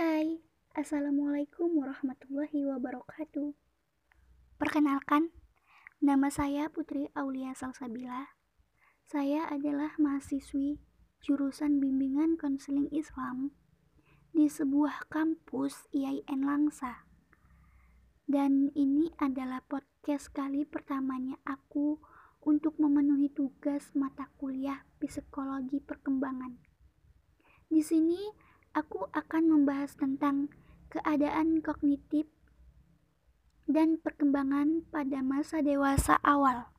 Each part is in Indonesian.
Hai, Assalamualaikum warahmatullahi wabarakatuh. Perkenalkan, nama saya Putri Aulia Salsabila. Saya adalah mahasiswi jurusan Bimbingan Konseling Islam di sebuah kampus IAIN Langsa. Dan ini adalah podcast kali pertamanya aku untuk memenuhi tugas mata kuliah psikologi perkembangan. Di sini aku akan membahas tentang keadaan kognitif dan perkembangan pada masa dewasa awal.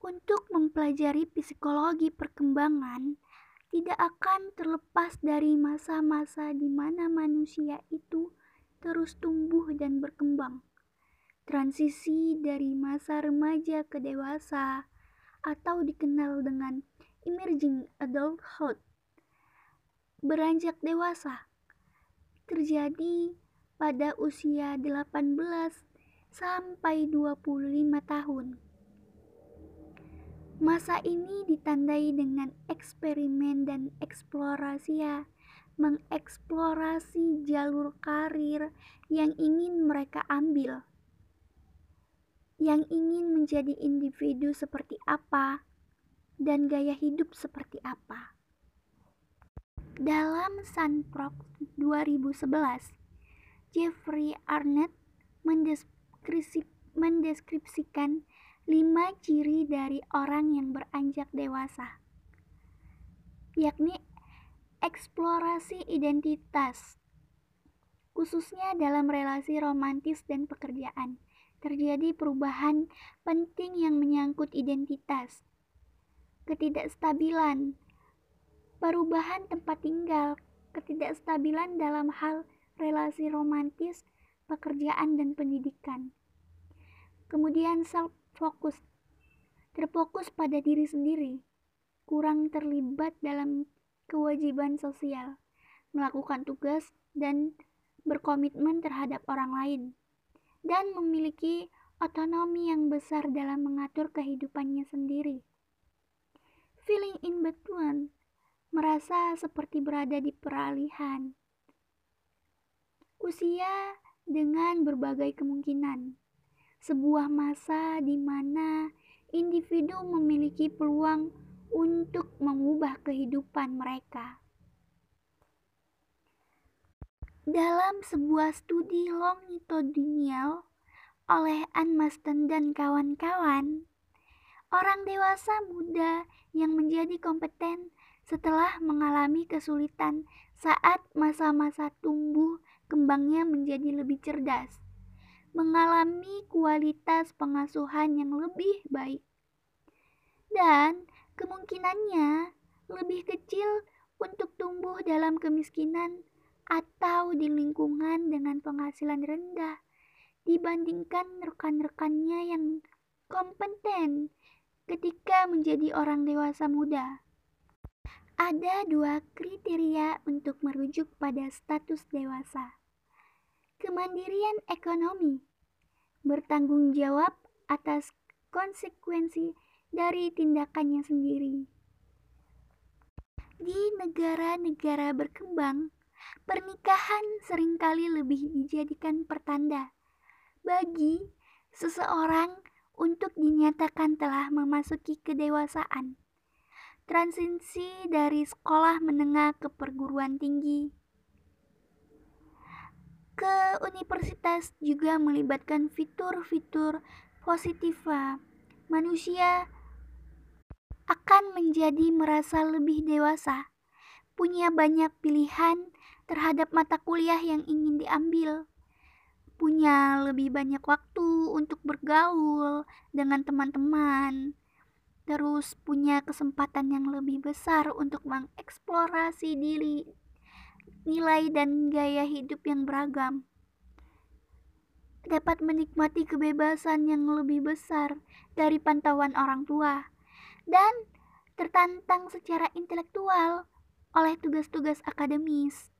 Untuk mempelajari psikologi perkembangan, tidak akan terlepas dari masa-masa di mana manusia itu terus tumbuh dan berkembang. Transisi dari masa remaja ke dewasa, atau dikenal dengan emerging adulthood, beranjak dewasa terjadi pada usia 18 sampai 25 tahun. Masa ini ditandai dengan eksperimen dan eksplorasi ya, mengeksplorasi jalur karir yang ingin mereka ambil. Yang ingin menjadi individu seperti apa dan gaya hidup seperti apa. Dalam Sunproc 2011, Jeffrey Arnett mendeskripsikan lima ciri dari orang yang beranjak dewasa, yakni eksplorasi identitas, khususnya dalam relasi romantis dan pekerjaan. Terjadi perubahan penting yang menyangkut identitas, ketidakstabilan, perubahan tempat tinggal, ketidakstabilan dalam hal relasi romantis, pekerjaan, dan pendidikan. Kemudian self-focus, terfokus pada diri sendiri, kurang terlibat dalam kewajiban sosial, melakukan tugas, dan berkomitmen terhadap orang lain, dan memiliki otonomi yang besar dalam mengatur kehidupannya sendiri. Feeling in between merasa seperti berada di peralihan. Usia dengan berbagai kemungkinan. Sebuah masa di mana individu memiliki peluang untuk mengubah kehidupan mereka. Dalam sebuah studi longitudinal oleh Ann Masten dan kawan-kawan, orang dewasa muda yang menjadi kompeten setelah mengalami kesulitan saat masa-masa tumbuh kembangnya menjadi lebih cerdas, mengalami kualitas pengasuhan yang lebih baik, dan kemungkinannya lebih kecil untuk tumbuh dalam kemiskinan atau di lingkungan dengan penghasilan rendah dibandingkan rekan-rekannya yang kompeten ketika menjadi orang dewasa muda. Ada dua kriteria untuk merujuk pada status dewasa. Kemandirian ekonomi, bertanggung jawab atas konsekuensi dari tindakannya sendiri. Di negara-negara berkembang, pernikahan sering kali lebih dijadikan pertanda bagi seseorang untuk dinyatakan telah memasuki kedewasaan transisi dari sekolah menengah ke perguruan tinggi. Ke universitas juga melibatkan fitur-fitur positiva. Manusia akan menjadi merasa lebih dewasa, punya banyak pilihan terhadap mata kuliah yang ingin diambil, punya lebih banyak waktu untuk bergaul dengan teman-teman, terus punya kesempatan yang lebih besar untuk mengeksplorasi diri, nilai dan gaya hidup yang beragam. Dapat menikmati kebebasan yang lebih besar dari pantauan orang tua dan tertantang secara intelektual oleh tugas-tugas akademis.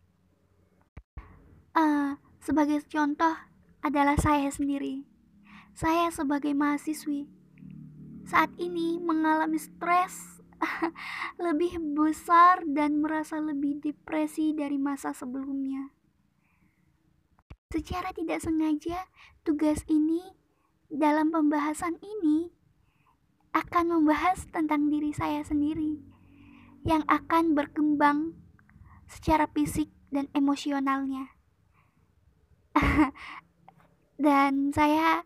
Uh, sebagai contoh adalah saya sendiri. Saya sebagai mahasiswi saat ini mengalami stres lebih besar dan merasa lebih depresi dari masa sebelumnya. Secara tidak sengaja, tugas ini dalam pembahasan ini akan membahas tentang diri saya sendiri yang akan berkembang secara fisik dan emosionalnya. dan saya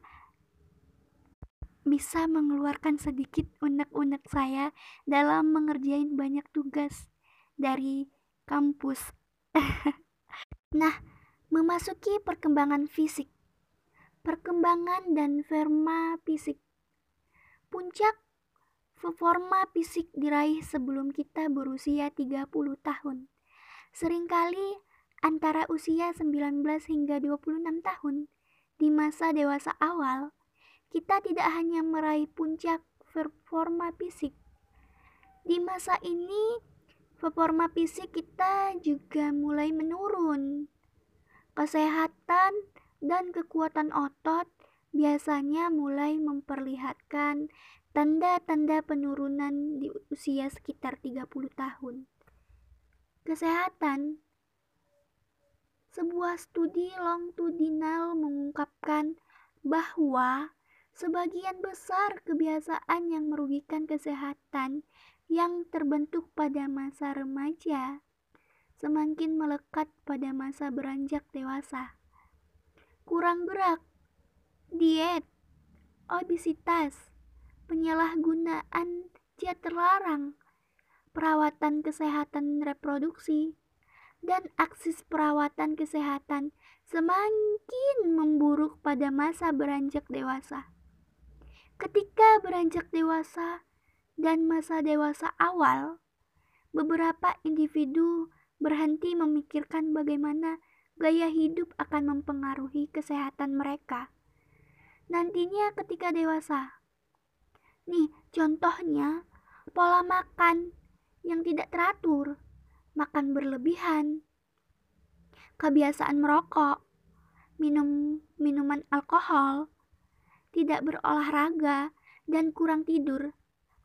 bisa mengeluarkan sedikit unek-unek saya dalam mengerjain banyak tugas dari kampus. nah, memasuki perkembangan fisik, perkembangan dan forma fisik. Puncak performa fisik diraih sebelum kita berusia 30 tahun. Seringkali antara usia 19 hingga 26 tahun di masa dewasa awal, kita tidak hanya meraih puncak performa fisik. Di masa ini, performa fisik kita juga mulai menurun Kesehatan dan kekuatan otot biasanya mulai memperlihatkan tanda-tanda penurunan di usia sekitar 30 tahun. Kesehatan Sebuah studi longitudinal mengungkapkan bahwa sebagian besar kebiasaan yang merugikan kesehatan yang terbentuk pada masa remaja semakin melekat pada masa beranjak dewasa. Kurang gerak, diet, obesitas, penyalahgunaan zat terlarang, perawatan kesehatan reproduksi, dan akses perawatan kesehatan semakin memburuk pada masa beranjak dewasa. Ketika beranjak dewasa dan masa dewasa awal, beberapa individu berhenti memikirkan bagaimana gaya hidup akan mempengaruhi kesehatan mereka. Nantinya ketika dewasa. Nih, contohnya pola makan yang tidak teratur, makan berlebihan, kebiasaan merokok, minum minuman alkohol, tidak berolahraga, dan kurang tidur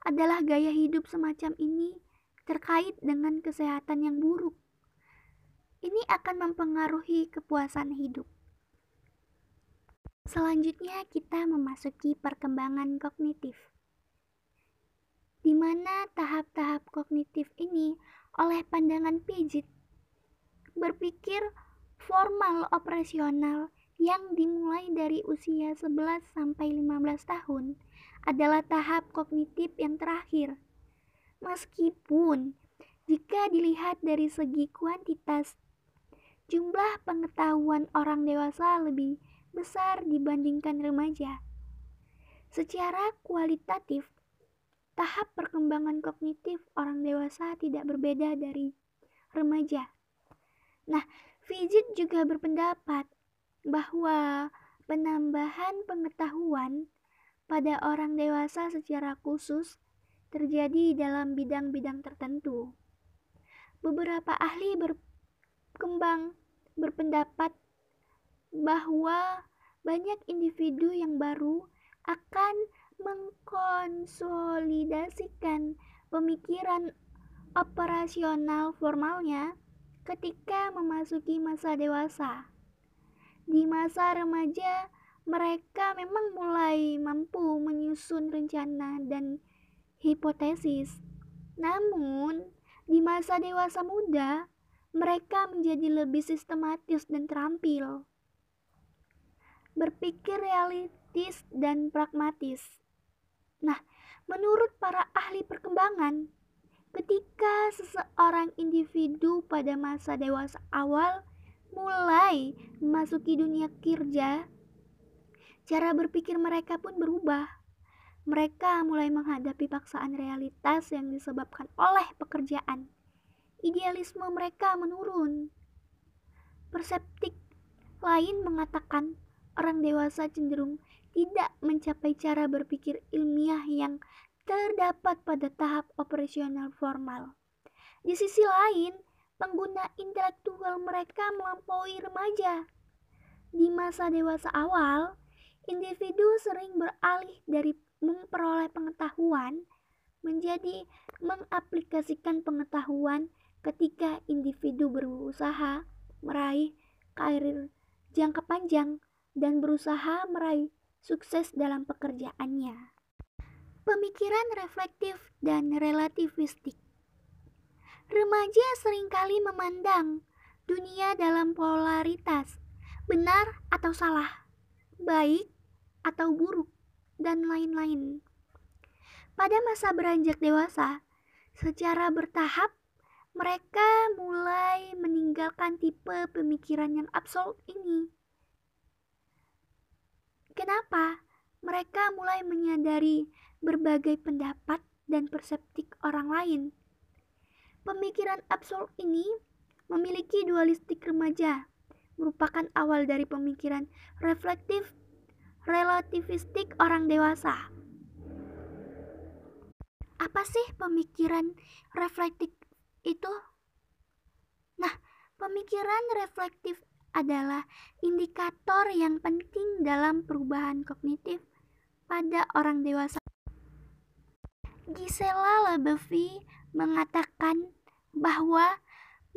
adalah gaya hidup semacam ini terkait dengan kesehatan yang buruk ini akan mempengaruhi kepuasan hidup. Selanjutnya kita memasuki perkembangan kognitif. Di mana tahap-tahap kognitif ini oleh pandangan Piaget berpikir formal operasional yang dimulai dari usia 11 sampai 15 tahun adalah tahap kognitif yang terakhir. Meskipun jika dilihat dari segi kuantitas jumlah pengetahuan orang dewasa lebih besar dibandingkan remaja. Secara kualitatif, tahap perkembangan kognitif orang dewasa tidak berbeda dari remaja. Nah, Fijit juga berpendapat bahwa penambahan pengetahuan pada orang dewasa secara khusus terjadi dalam bidang-bidang tertentu. Beberapa ahli ber berkembang berpendapat bahwa banyak individu yang baru akan mengkonsolidasikan pemikiran operasional formalnya ketika memasuki masa dewasa. Di masa remaja, mereka memang mulai mampu menyusun rencana dan hipotesis. Namun, di masa dewasa muda, mereka menjadi lebih sistematis dan terampil. Berpikir realistis dan pragmatis. Nah, menurut para ahli perkembangan, ketika seseorang individu pada masa dewasa awal mulai memasuki dunia kerja, cara berpikir mereka pun berubah. Mereka mulai menghadapi paksaan realitas yang disebabkan oleh pekerjaan idealisme mereka menurun. Perseptik lain mengatakan orang dewasa cenderung tidak mencapai cara berpikir ilmiah yang terdapat pada tahap operasional formal. Di sisi lain, pengguna intelektual mereka melampaui remaja. Di masa dewasa awal, individu sering beralih dari memperoleh pengetahuan menjadi mengaplikasikan pengetahuan ketika individu berusaha meraih karir jangka panjang dan berusaha meraih sukses dalam pekerjaannya. Pemikiran reflektif dan relativistik. Remaja sering kali memandang dunia dalam polaritas, benar atau salah, baik atau buruk, dan lain-lain. Pada masa beranjak dewasa, secara bertahap mereka mulai meninggalkan tipe pemikiran yang absolut ini. Kenapa? Mereka mulai menyadari berbagai pendapat dan perseptik orang lain. Pemikiran absolut ini memiliki dualistik remaja, merupakan awal dari pemikiran reflektif relativistik orang dewasa. Apa sih pemikiran reflektif itu? Nah, pemikiran reflektif adalah indikator yang penting dalam perubahan kognitif pada orang dewasa. Gisela Lebevy mengatakan bahwa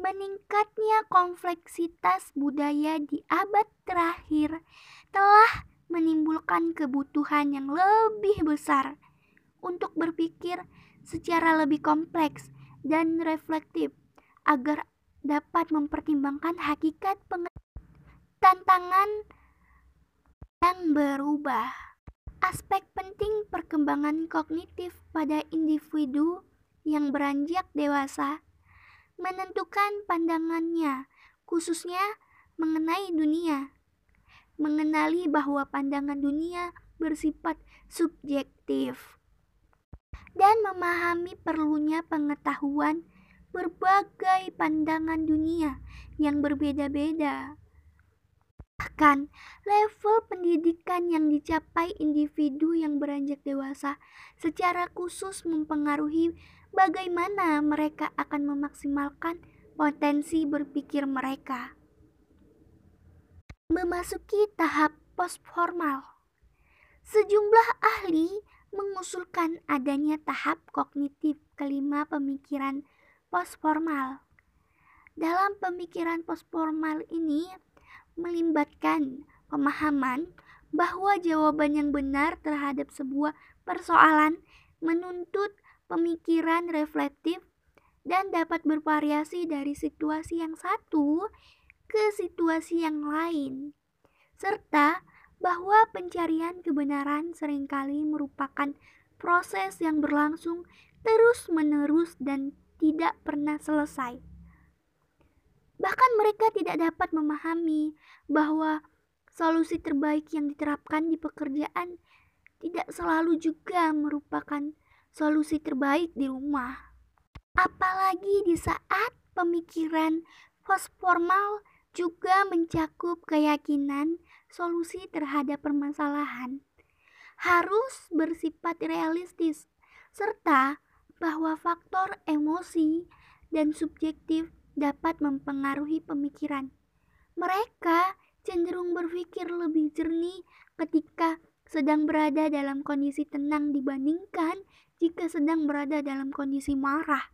meningkatnya kompleksitas budaya di abad terakhir telah menimbulkan kebutuhan yang lebih besar untuk berpikir secara lebih kompleks dan reflektif agar dapat mempertimbangkan hakikat tantangan yang berubah. Aspek penting perkembangan kognitif pada individu yang beranjak dewasa menentukan pandangannya, khususnya mengenai dunia. Mengenali bahwa pandangan dunia bersifat subjektif dan memahami perlunya pengetahuan berbagai pandangan dunia yang berbeda-beda. Bahkan, level pendidikan yang dicapai individu yang beranjak dewasa secara khusus mempengaruhi bagaimana mereka akan memaksimalkan potensi berpikir mereka. Memasuki tahap postformal, sejumlah ahli mengusulkan adanya tahap kognitif kelima pemikiran postformal. Dalam pemikiran postformal ini melibatkan pemahaman bahwa jawaban yang benar terhadap sebuah persoalan menuntut pemikiran reflektif dan dapat bervariasi dari situasi yang satu ke situasi yang lain, serta bahwa pencarian kebenaran sering kali merupakan proses yang berlangsung terus-menerus dan tidak pernah selesai. Bahkan mereka tidak dapat memahami bahwa solusi terbaik yang diterapkan di pekerjaan tidak selalu juga merupakan solusi terbaik di rumah. Apalagi di saat pemikiran postformal juga mencakup keyakinan solusi terhadap permasalahan harus bersifat realistis serta bahwa faktor emosi dan subjektif dapat mempengaruhi pemikiran. Mereka cenderung berpikir lebih jernih ketika sedang berada dalam kondisi tenang dibandingkan jika sedang berada dalam kondisi marah.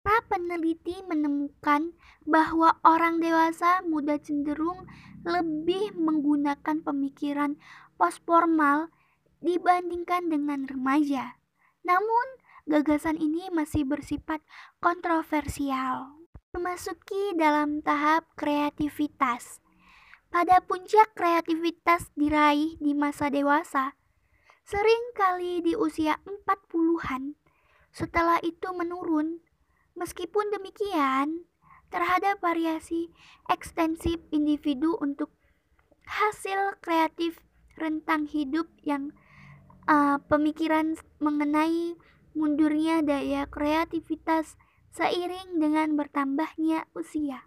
Para peneliti menemukan bahwa orang dewasa muda cenderung lebih menggunakan pemikiran postformal dibandingkan dengan remaja. Namun, gagasan ini masih bersifat kontroversial. Memasuki dalam tahap kreativitas. Pada puncak kreativitas diraih di masa dewasa, sering kali di usia 40-an. Setelah itu menurun Meskipun demikian, terhadap variasi ekstensif individu untuk hasil kreatif rentang hidup yang uh, pemikiran mengenai mundurnya daya kreativitas seiring dengan bertambahnya usia.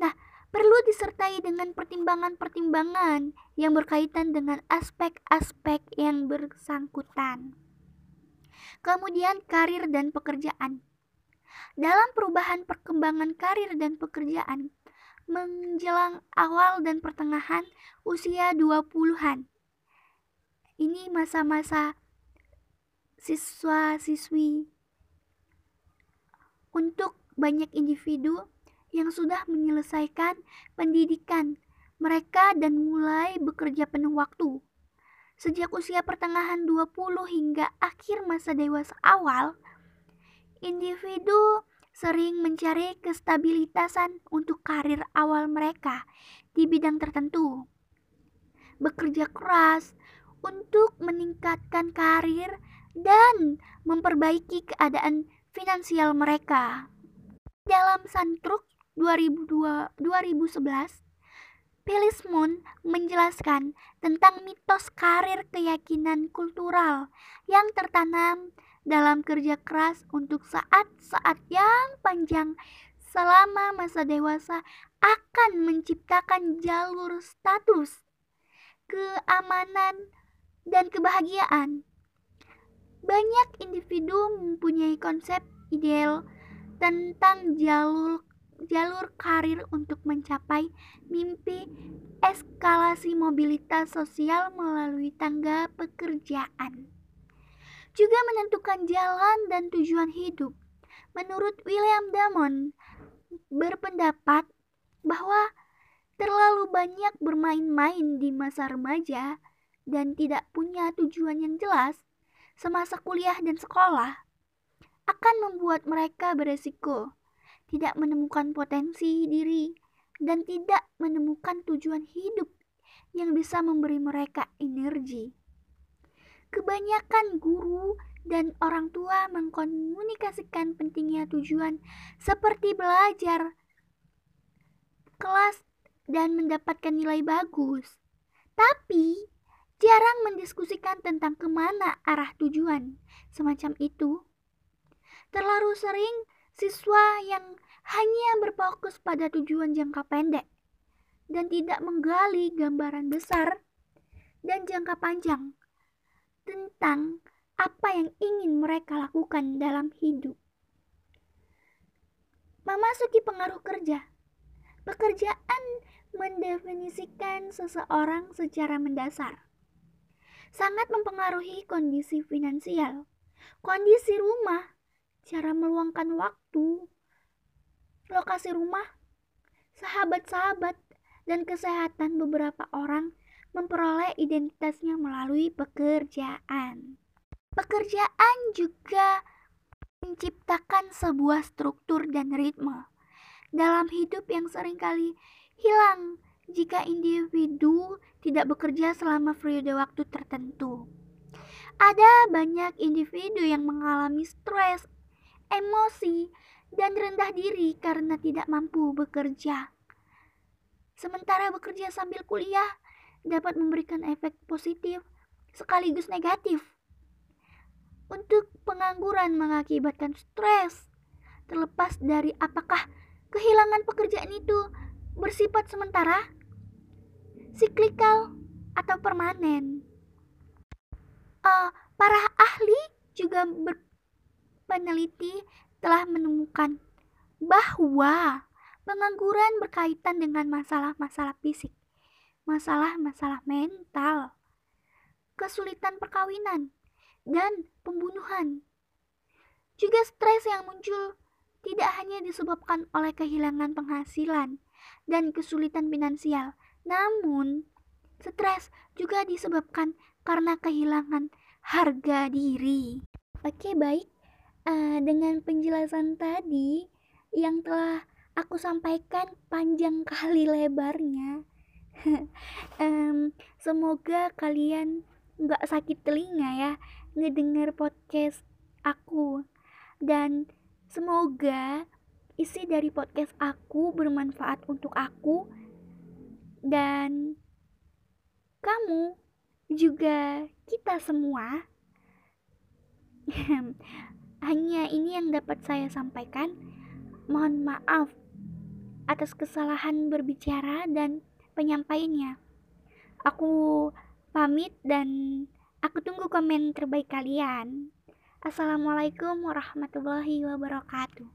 Nah, perlu disertai dengan pertimbangan-pertimbangan yang berkaitan dengan aspek-aspek yang bersangkutan. Kemudian karir dan pekerjaan. Dalam perubahan perkembangan karir dan pekerjaan, menjelang awal dan pertengahan usia 20-an. Ini masa-masa siswa-siswi untuk banyak individu yang sudah menyelesaikan pendidikan mereka dan mulai bekerja penuh waktu. Sejak usia pertengahan 20 hingga akhir masa dewasa awal, individu sering mencari kestabilitasan untuk karir awal mereka di bidang tertentu. Bekerja keras untuk meningkatkan karir dan memperbaiki keadaan finansial mereka. Dalam Santruk 2002, 2011, Moon menjelaskan tentang mitos karir keyakinan kultural yang tertanam dalam kerja keras untuk saat-saat yang panjang selama masa dewasa akan menciptakan jalur status, keamanan, dan kebahagiaan. Banyak individu mempunyai konsep ideal tentang jalur jalur karir untuk mencapai mimpi eskalasi mobilitas sosial melalui tangga pekerjaan. Juga menentukan jalan dan tujuan hidup. Menurut William Damon, berpendapat bahwa terlalu banyak bermain-main di masa remaja dan tidak punya tujuan yang jelas semasa kuliah dan sekolah akan membuat mereka beresiko tidak menemukan potensi diri, dan tidak menemukan tujuan hidup yang bisa memberi mereka energi. Kebanyakan guru dan orang tua mengkomunikasikan pentingnya tujuan seperti belajar, kelas, dan mendapatkan nilai bagus. Tapi, jarang mendiskusikan tentang ke mana arah tujuan semacam itu. Terlalu sering Siswa yang hanya berfokus pada tujuan jangka pendek dan tidak menggali gambaran besar dan jangka panjang tentang apa yang ingin mereka lakukan dalam hidup. Memasuki pengaruh kerja. Pekerjaan mendefinisikan seseorang secara mendasar. Sangat mempengaruhi kondisi finansial, kondisi rumah, cara meluangkan waktu, lokasi rumah, sahabat-sahabat, dan kesehatan beberapa orang memperoleh identitasnya melalui pekerjaan. Pekerjaan juga menciptakan sebuah struktur dan ritme dalam hidup yang sering kali hilang jika individu tidak bekerja selama periode waktu tertentu. Ada banyak individu yang mengalami stres emosi, dan rendah diri karena tidak mampu bekerja. Sementara bekerja sambil kuliah dapat memberikan efek positif sekaligus negatif. Untuk pengangguran mengakibatkan stres, terlepas dari apakah kehilangan pekerjaan itu bersifat sementara, siklikal, atau permanen. Uh, para ahli juga ber peneliti telah menemukan bahwa pengangguran berkaitan dengan masalah-masalah fisik, masalah-masalah mental, kesulitan perkawinan, dan pembunuhan. Juga stres yang muncul tidak hanya disebabkan oleh kehilangan penghasilan dan kesulitan finansial, namun stres juga disebabkan karena kehilangan harga diri. Oke, baik uh, dengan penjelasan tadi yang telah aku sampaikan panjang kali lebarnya. Um, semoga kalian nggak sakit telinga ya ngedenger podcast aku. Dan semoga isi dari podcast aku bermanfaat untuk aku dan kamu juga kita semua hanya ini yang dapat saya sampaikan. Mohon maaf atas kesalahan berbicara dan penyampaiannya. Aku pamit dan aku tunggu komen terbaik kalian. Assalamualaikum warahmatullahi wabarakatuh.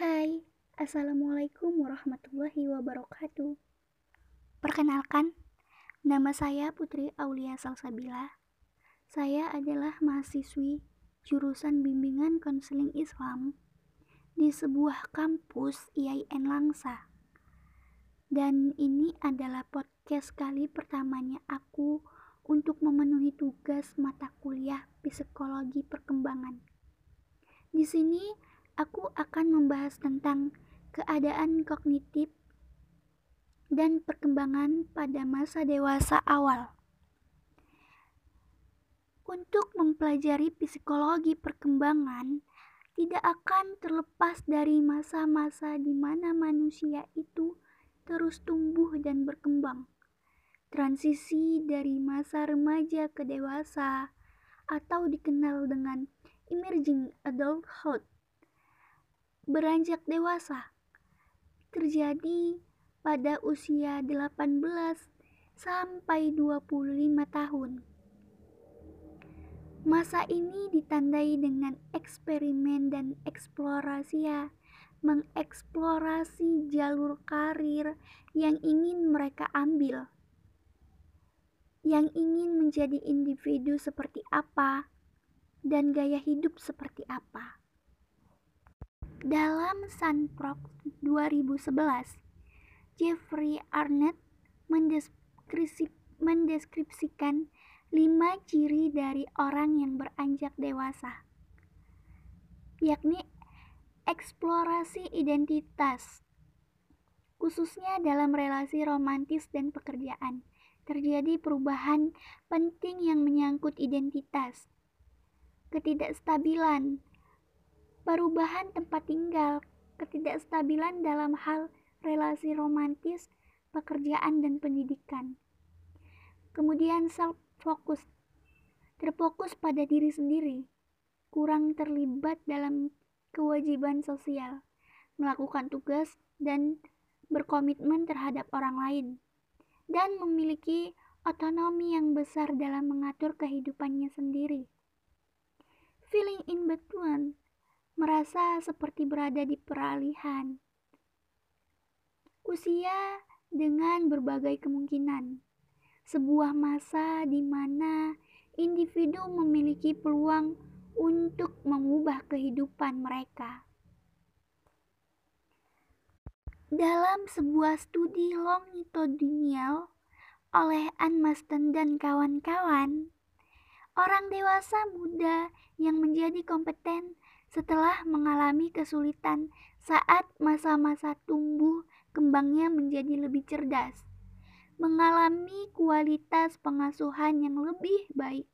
Hai, Assalamualaikum warahmatullahi wabarakatuh. Perkenalkan, nama saya Putri Aulia Salsabila Saya adalah mahasiswi jurusan bimbingan konseling Islam di sebuah kampus IAIN Langsa. Dan ini adalah podcast kali pertamanya aku untuk memenuhi tugas mata kuliah psikologi perkembangan. Di sini aku akan membahas tentang keadaan kognitif dan perkembangan pada masa dewasa awal. Untuk mempelajari psikologi perkembangan, tidak akan terlepas dari masa-masa di mana manusia itu terus tumbuh dan berkembang. Transisi dari masa remaja ke dewasa atau dikenal dengan emerging adulthood. Beranjak dewasa terjadi pada usia 18 sampai 25 tahun. Masa ini ditandai dengan eksperimen dan eksplorasi ya, mengeksplorasi jalur karir yang ingin mereka ambil. Yang ingin menjadi individu seperti apa dan gaya hidup seperti apa. Dalam Sunproc 2011, Jeffrey Arnett mendeskripsikan lima ciri dari orang yang beranjak dewasa, yakni eksplorasi identitas, khususnya dalam relasi romantis dan pekerjaan. Terjadi perubahan penting yang menyangkut identitas, ketidakstabilan, perubahan tempat tinggal, ketidakstabilan dalam hal relasi romantis, pekerjaan, dan pendidikan. Kemudian self fokus, terfokus pada diri sendiri, kurang terlibat dalam kewajiban sosial, melakukan tugas, dan berkomitmen terhadap orang lain, dan memiliki otonomi yang besar dalam mengatur kehidupannya sendiri. Feeling in between, merasa seperti berada di peralihan. Usia dengan berbagai kemungkinan sebuah masa di mana individu memiliki peluang untuk mengubah kehidupan mereka. Dalam sebuah studi longitudinal oleh Ann Masten dan kawan-kawan, orang dewasa muda yang menjadi kompeten setelah mengalami kesulitan saat masa-masa tumbuh kembangnya menjadi lebih cerdas mengalami kualitas pengasuhan yang lebih baik.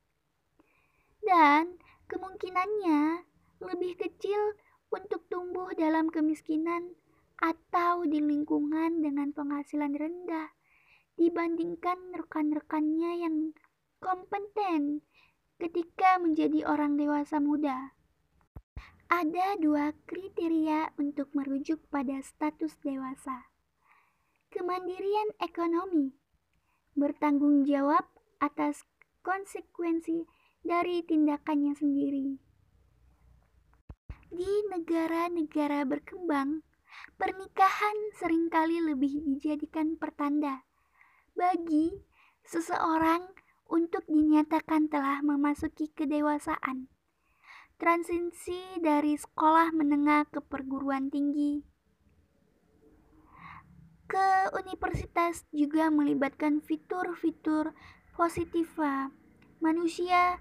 Dan kemungkinannya lebih kecil untuk tumbuh dalam kemiskinan atau di lingkungan dengan penghasilan rendah dibandingkan rekan-rekannya yang kompeten ketika menjadi orang dewasa muda. Ada dua kriteria untuk merujuk pada status dewasa kemandirian ekonomi, bertanggung jawab atas konsekuensi dari tindakannya sendiri. Di negara-negara berkembang, pernikahan sering kali lebih dijadikan pertanda bagi seseorang untuk dinyatakan telah memasuki kedewasaan. Transisi dari sekolah menengah ke perguruan tinggi ke universitas juga melibatkan fitur-fitur positiva. Manusia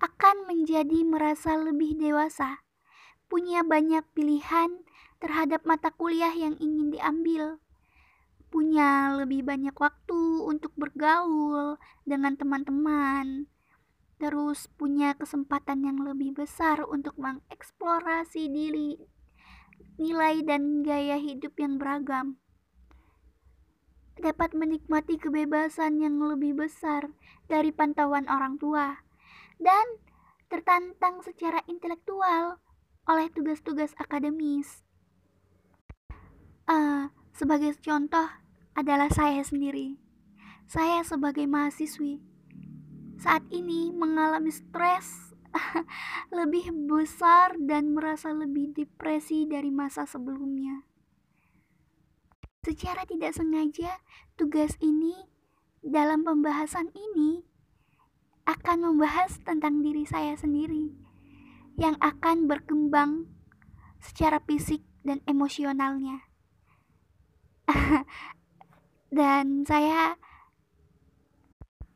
akan menjadi merasa lebih dewasa, punya banyak pilihan terhadap mata kuliah yang ingin diambil, punya lebih banyak waktu untuk bergaul dengan teman-teman, terus punya kesempatan yang lebih besar untuk mengeksplorasi diri nilai dan gaya hidup yang beragam. Dapat menikmati kebebasan yang lebih besar dari pantauan orang tua dan tertantang secara intelektual oleh tugas-tugas akademis. Uh, sebagai contoh adalah saya sendiri. Saya sebagai mahasiswi saat ini mengalami stres lebih besar dan merasa lebih depresi dari masa sebelumnya. Secara tidak sengaja, tugas ini dalam pembahasan ini akan membahas tentang diri saya sendiri yang akan berkembang secara fisik dan emosionalnya. dan saya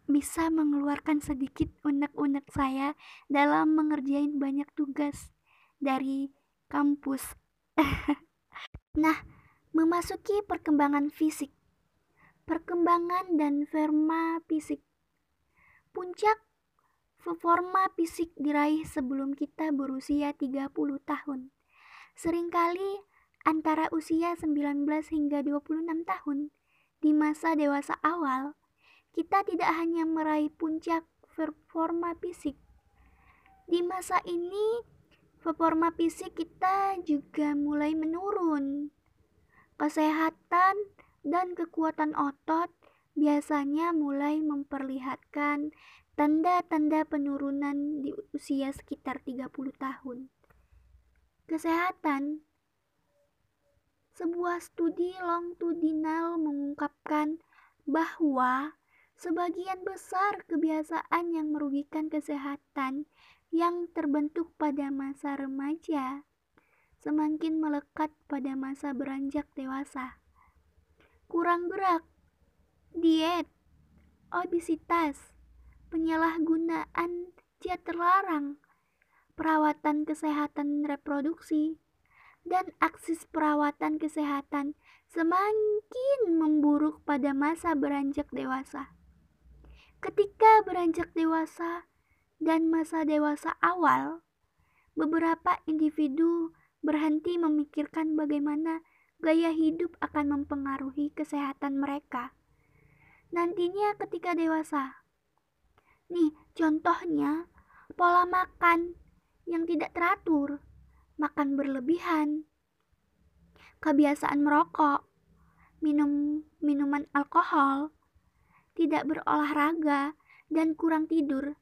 bisa mengeluarkan sedikit unek-unek saya dalam mengerjain banyak tugas dari kampus. nah, memasuki perkembangan fisik. Perkembangan dan forma fisik. Puncak performa fisik diraih sebelum kita berusia 30 tahun. Seringkali antara usia 19 hingga 26 tahun di masa dewasa awal, kita tidak hanya meraih puncak performa fisik. Di masa ini, performa fisik kita juga mulai menurun. Kesehatan dan kekuatan otot biasanya mulai memperlihatkan tanda-tanda penurunan di usia sekitar 30 tahun. Kesehatan sebuah studi longitudinal mengungkapkan bahwa sebagian besar kebiasaan yang merugikan kesehatan yang terbentuk pada masa remaja semakin melekat pada masa beranjak dewasa. Kurang gerak, diet, obesitas, penyalahgunaan zat terlarang, perawatan kesehatan reproduksi, dan akses perawatan kesehatan semakin memburuk pada masa beranjak dewasa. Ketika beranjak dewasa dan masa dewasa awal, beberapa individu berhenti memikirkan bagaimana gaya hidup akan mempengaruhi kesehatan mereka. Nantinya ketika dewasa, Nih, contohnya pola makan yang tidak teratur, makan berlebihan, kebiasaan merokok, minum minuman alkohol, tidak berolahraga, dan kurang tidur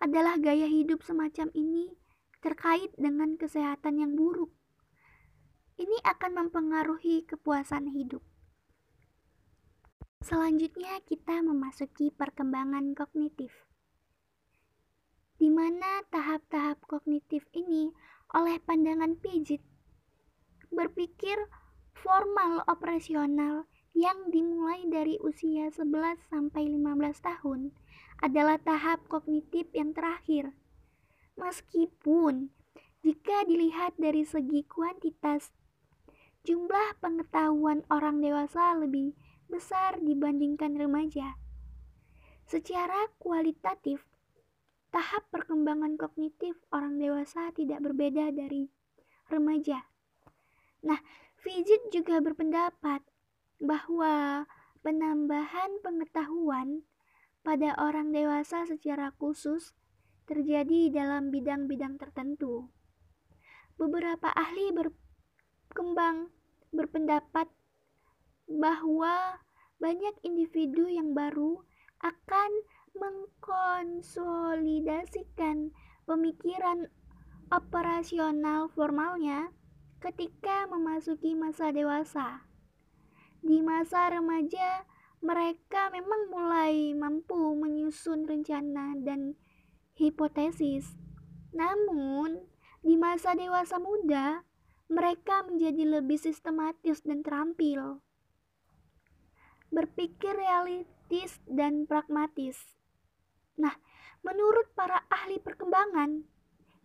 adalah gaya hidup semacam ini terkait dengan kesehatan yang buruk. Ini akan mempengaruhi kepuasan hidup. Selanjutnya, kita memasuki perkembangan kognitif di mana tahap-tahap kognitif ini oleh pandangan Piaget berpikir formal operasional yang dimulai dari usia 11 sampai 15 tahun adalah tahap kognitif yang terakhir. Meskipun jika dilihat dari segi kuantitas, jumlah pengetahuan orang dewasa lebih besar dibandingkan remaja. Secara kualitatif, Tahap perkembangan kognitif orang dewasa tidak berbeda dari remaja. Nah, Fidget juga berpendapat bahwa penambahan pengetahuan pada orang dewasa secara khusus terjadi dalam bidang-bidang tertentu. Beberapa ahli berkembang berpendapat bahwa banyak individu yang baru akan mengkonsolidasikan pemikiran operasional formalnya ketika memasuki masa dewasa. Di masa remaja, mereka memang mulai mampu menyusun rencana dan hipotesis. Namun, di masa dewasa muda, mereka menjadi lebih sistematis dan terampil. Berpikir realistis dan pragmatis. Nah, menurut para ahli perkembangan,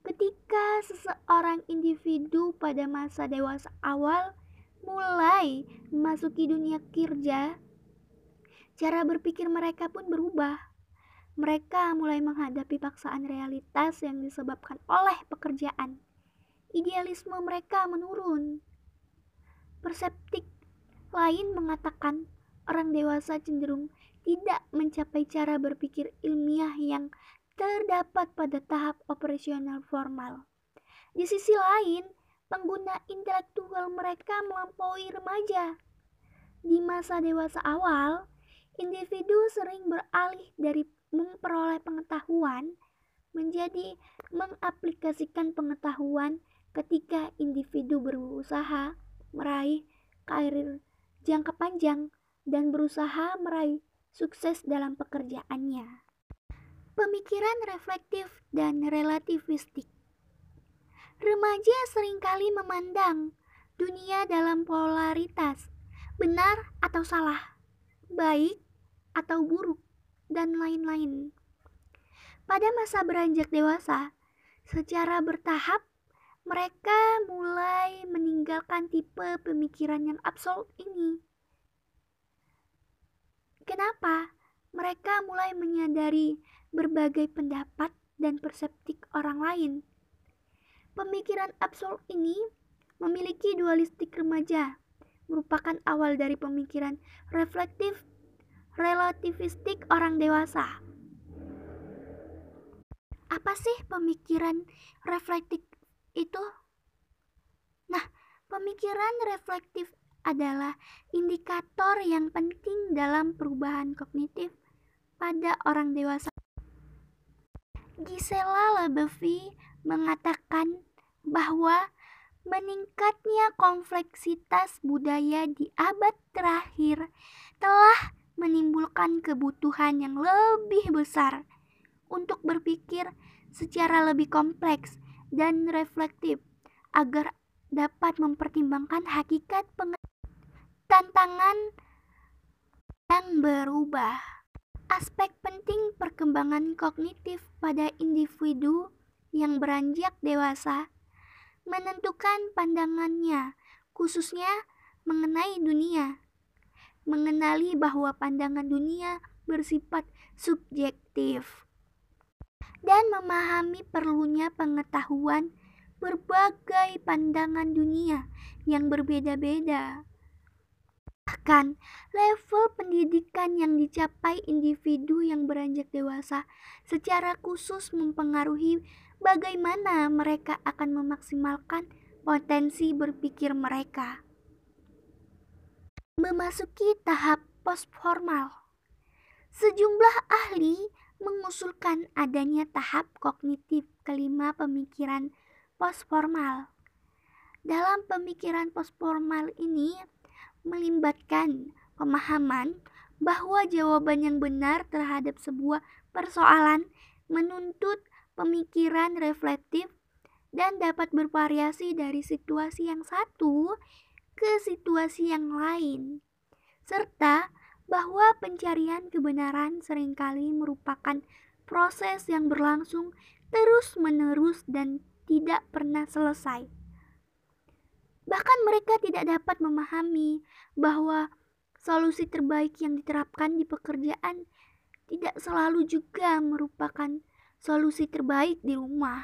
ketika seseorang individu pada masa dewasa awal mulai memasuki dunia kerja, cara berpikir mereka pun berubah. Mereka mulai menghadapi paksaan realitas yang disebabkan oleh pekerjaan. Idealisme mereka menurun. Perseptik lain mengatakan orang dewasa cenderung tidak mencapai cara berpikir ilmiah yang terdapat pada tahap operasional formal. Di sisi lain, pengguna intelektual mereka melampaui remaja. Di masa dewasa awal, individu sering beralih dari memperoleh pengetahuan menjadi mengaplikasikan pengetahuan ketika individu berusaha meraih karir jangka panjang dan berusaha meraih sukses dalam pekerjaannya. Pemikiran reflektif dan relativistik. Remaja sering kali memandang dunia dalam polaritas, benar atau salah, baik atau buruk, dan lain-lain. Pada masa beranjak dewasa, secara bertahap mereka mulai meninggalkan tipe pemikiran yang absolut ini. Kenapa? Mereka mulai menyadari berbagai pendapat dan perseptik orang lain. Pemikiran absolut ini memiliki dualistik remaja, merupakan awal dari pemikiran reflektif relativistik orang dewasa. Apa sih pemikiran reflektif itu? Nah, pemikiran reflektif adalah indikator yang penting dalam perubahan kognitif pada orang dewasa. Gisela Lebevy mengatakan bahwa meningkatnya kompleksitas budaya di abad terakhir telah menimbulkan kebutuhan yang lebih besar untuk berpikir secara lebih kompleks dan reflektif agar dapat mempertimbangkan hakikat tantangan yang berubah. Aspek penting perkembangan kognitif pada individu yang beranjak dewasa menentukan pandangannya, khususnya mengenai dunia. Mengenali bahwa pandangan dunia bersifat subjektif dan memahami perlunya pengetahuan berbagai pandangan dunia yang berbeda-beda. Bahkan, level pendidikan yang dicapai individu yang beranjak dewasa secara khusus mempengaruhi bagaimana mereka akan memaksimalkan potensi berpikir mereka. Memasuki tahap postformal. Sejumlah ahli mengusulkan adanya tahap kognitif kelima pemikiran postformal. Dalam pemikiran postformal ini, melibatkan pemahaman bahwa jawaban yang benar terhadap sebuah persoalan menuntut pemikiran reflektif dan dapat bervariasi dari situasi yang satu ke situasi yang lain, serta bahwa pencarian kebenaran sering kali merupakan proses yang berlangsung terus-menerus dan tidak pernah selesai. Bahkan mereka tidak dapat memahami bahwa solusi terbaik yang diterapkan di pekerjaan tidak selalu juga merupakan solusi terbaik di rumah.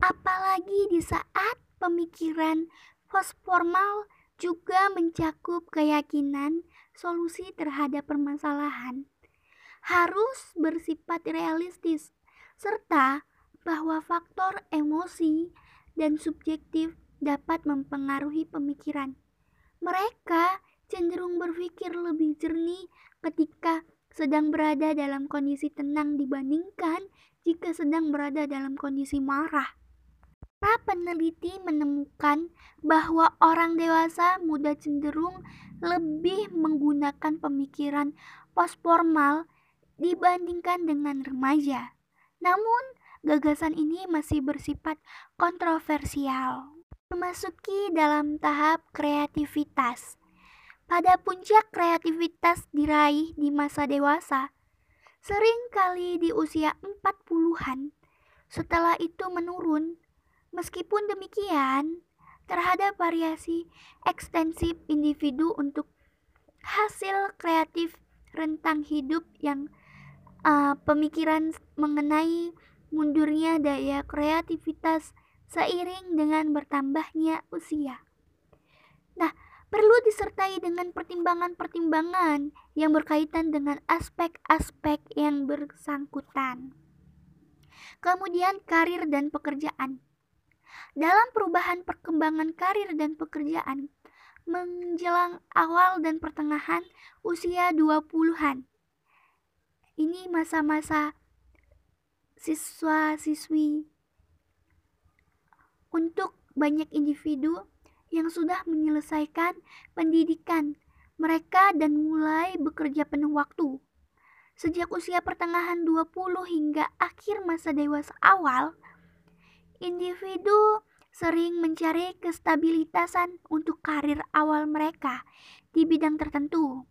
Apalagi di saat pemikiran postformal juga mencakup keyakinan solusi terhadap permasalahan harus bersifat realistis serta bahwa faktor emosi dan subjektif dapat mempengaruhi pemikiran. Mereka cenderung berpikir lebih jernih ketika sedang berada dalam kondisi tenang dibandingkan jika sedang berada dalam kondisi marah. Para peneliti menemukan bahwa orang dewasa muda cenderung lebih menggunakan pemikiran postformal dibandingkan dengan remaja. Namun, gagasan ini masih bersifat kontroversial memasuki dalam tahap kreativitas. Pada puncak kreativitas diraih di masa dewasa, sering kali di usia 40-an. Setelah itu menurun. Meskipun demikian, terhadap variasi ekstensif individu untuk hasil kreatif rentang hidup yang uh, pemikiran mengenai mundurnya daya kreativitas seiring dengan bertambahnya usia. Nah, perlu disertai dengan pertimbangan-pertimbangan yang berkaitan dengan aspek-aspek yang bersangkutan. Kemudian karir dan pekerjaan. Dalam perubahan perkembangan karir dan pekerjaan menjelang awal dan pertengahan usia 20-an. Ini masa-masa siswa-siswi untuk banyak individu yang sudah menyelesaikan pendidikan mereka dan mulai bekerja penuh waktu. Sejak usia pertengahan 20 hingga akhir masa dewasa awal, individu sering mencari kestabilitasan untuk karir awal mereka di bidang tertentu.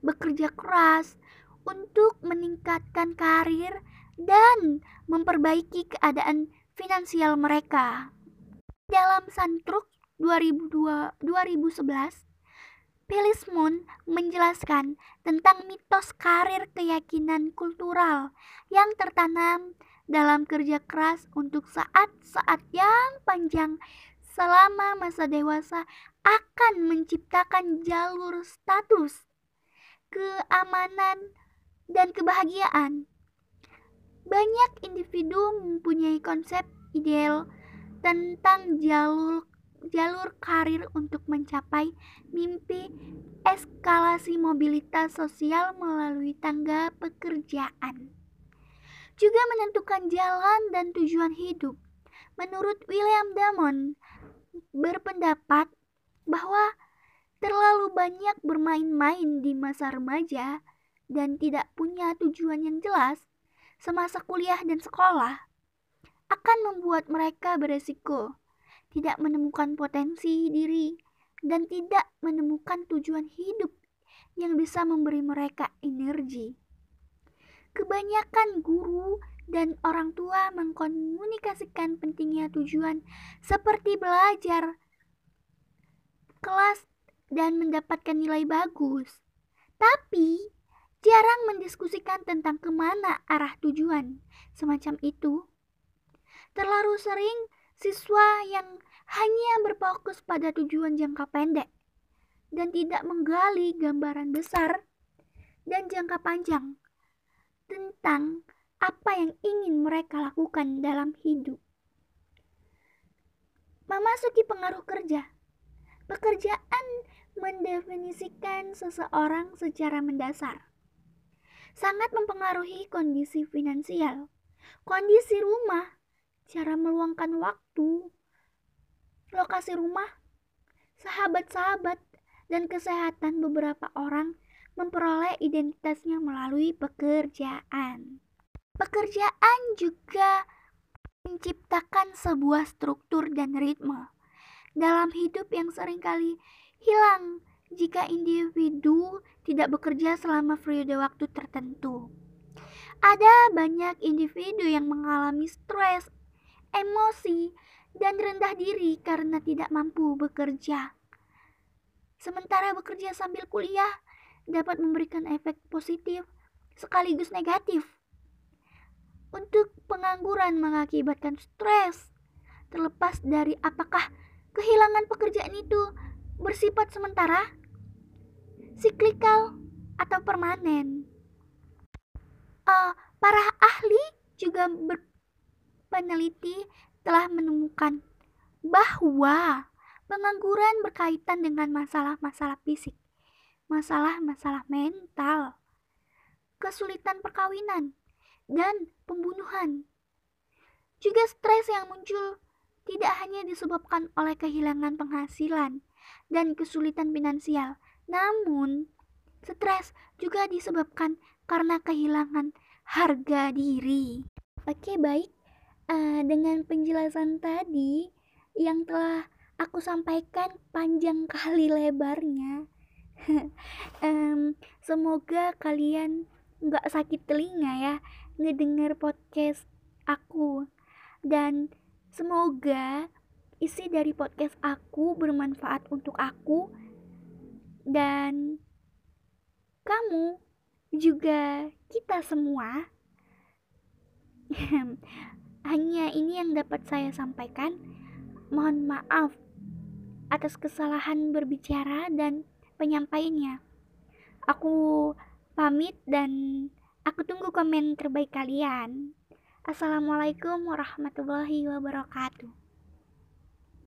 Bekerja keras untuk meningkatkan karir dan memperbaiki keadaan finansial mereka. Dalam Santruk 2002, 2011, Moon menjelaskan tentang mitos karir keyakinan kultural yang tertanam dalam kerja keras untuk saat-saat yang panjang selama masa dewasa akan menciptakan jalur status, keamanan, dan kebahagiaan. Banyak individu mempunyai konsep ideal tentang jalur jalur karir untuk mencapai mimpi eskalasi mobilitas sosial melalui tangga pekerjaan. Juga menentukan jalan dan tujuan hidup. Menurut William Damon, berpendapat bahwa terlalu banyak bermain-main di masa remaja dan tidak punya tujuan yang jelas semasa kuliah dan sekolah akan membuat mereka beresiko tidak menemukan potensi diri, dan tidak menemukan tujuan hidup yang bisa memberi mereka energi. Kebanyakan guru dan orang tua mengkomunikasikan pentingnya tujuan seperti belajar, kelas, dan mendapatkan nilai bagus. Tapi, jarang mendiskusikan tentang ke mana arah tujuan semacam itu. Terlalu sering Siswa yang hanya berfokus pada tujuan jangka pendek dan tidak menggali gambaran besar dan jangka panjang tentang apa yang ingin mereka lakukan dalam hidup. Memasuki pengaruh kerja. Pekerjaan mendefinisikan seseorang secara mendasar. Sangat mempengaruhi kondisi finansial, kondisi rumah, cara meluangkan waktu, lokasi rumah, sahabat-sahabat, dan kesehatan beberapa orang memperoleh identitasnya melalui pekerjaan. Pekerjaan juga menciptakan sebuah struktur dan ritme dalam hidup yang sering kali hilang jika individu tidak bekerja selama periode waktu tertentu. Ada banyak individu yang mengalami stres emosi, dan rendah diri karena tidak mampu bekerja. Sementara bekerja sambil kuliah dapat memberikan efek positif sekaligus negatif. Untuk pengangguran mengakibatkan stres, terlepas dari apakah kehilangan pekerjaan itu bersifat sementara, siklikal, atau permanen. Uh, para ahli juga ber peneliti telah menemukan bahwa pengangguran berkaitan dengan masalah-masalah fisik, masalah-masalah mental, kesulitan perkawinan, dan pembunuhan. Juga stres yang muncul tidak hanya disebabkan oleh kehilangan penghasilan dan kesulitan finansial, namun stres juga disebabkan karena kehilangan harga diri. Oke, baik uh, dengan penjelasan tadi yang telah aku sampaikan panjang kali lebarnya. Um, semoga kalian nggak sakit telinga ya ngedenger podcast aku. Dan semoga isi dari podcast aku bermanfaat untuk aku dan kamu juga kita semua hanya ini yang dapat saya sampaikan. Mohon maaf atas kesalahan berbicara dan penyampaiannya. Aku pamit dan aku tunggu komen terbaik kalian. Assalamualaikum warahmatullahi wabarakatuh.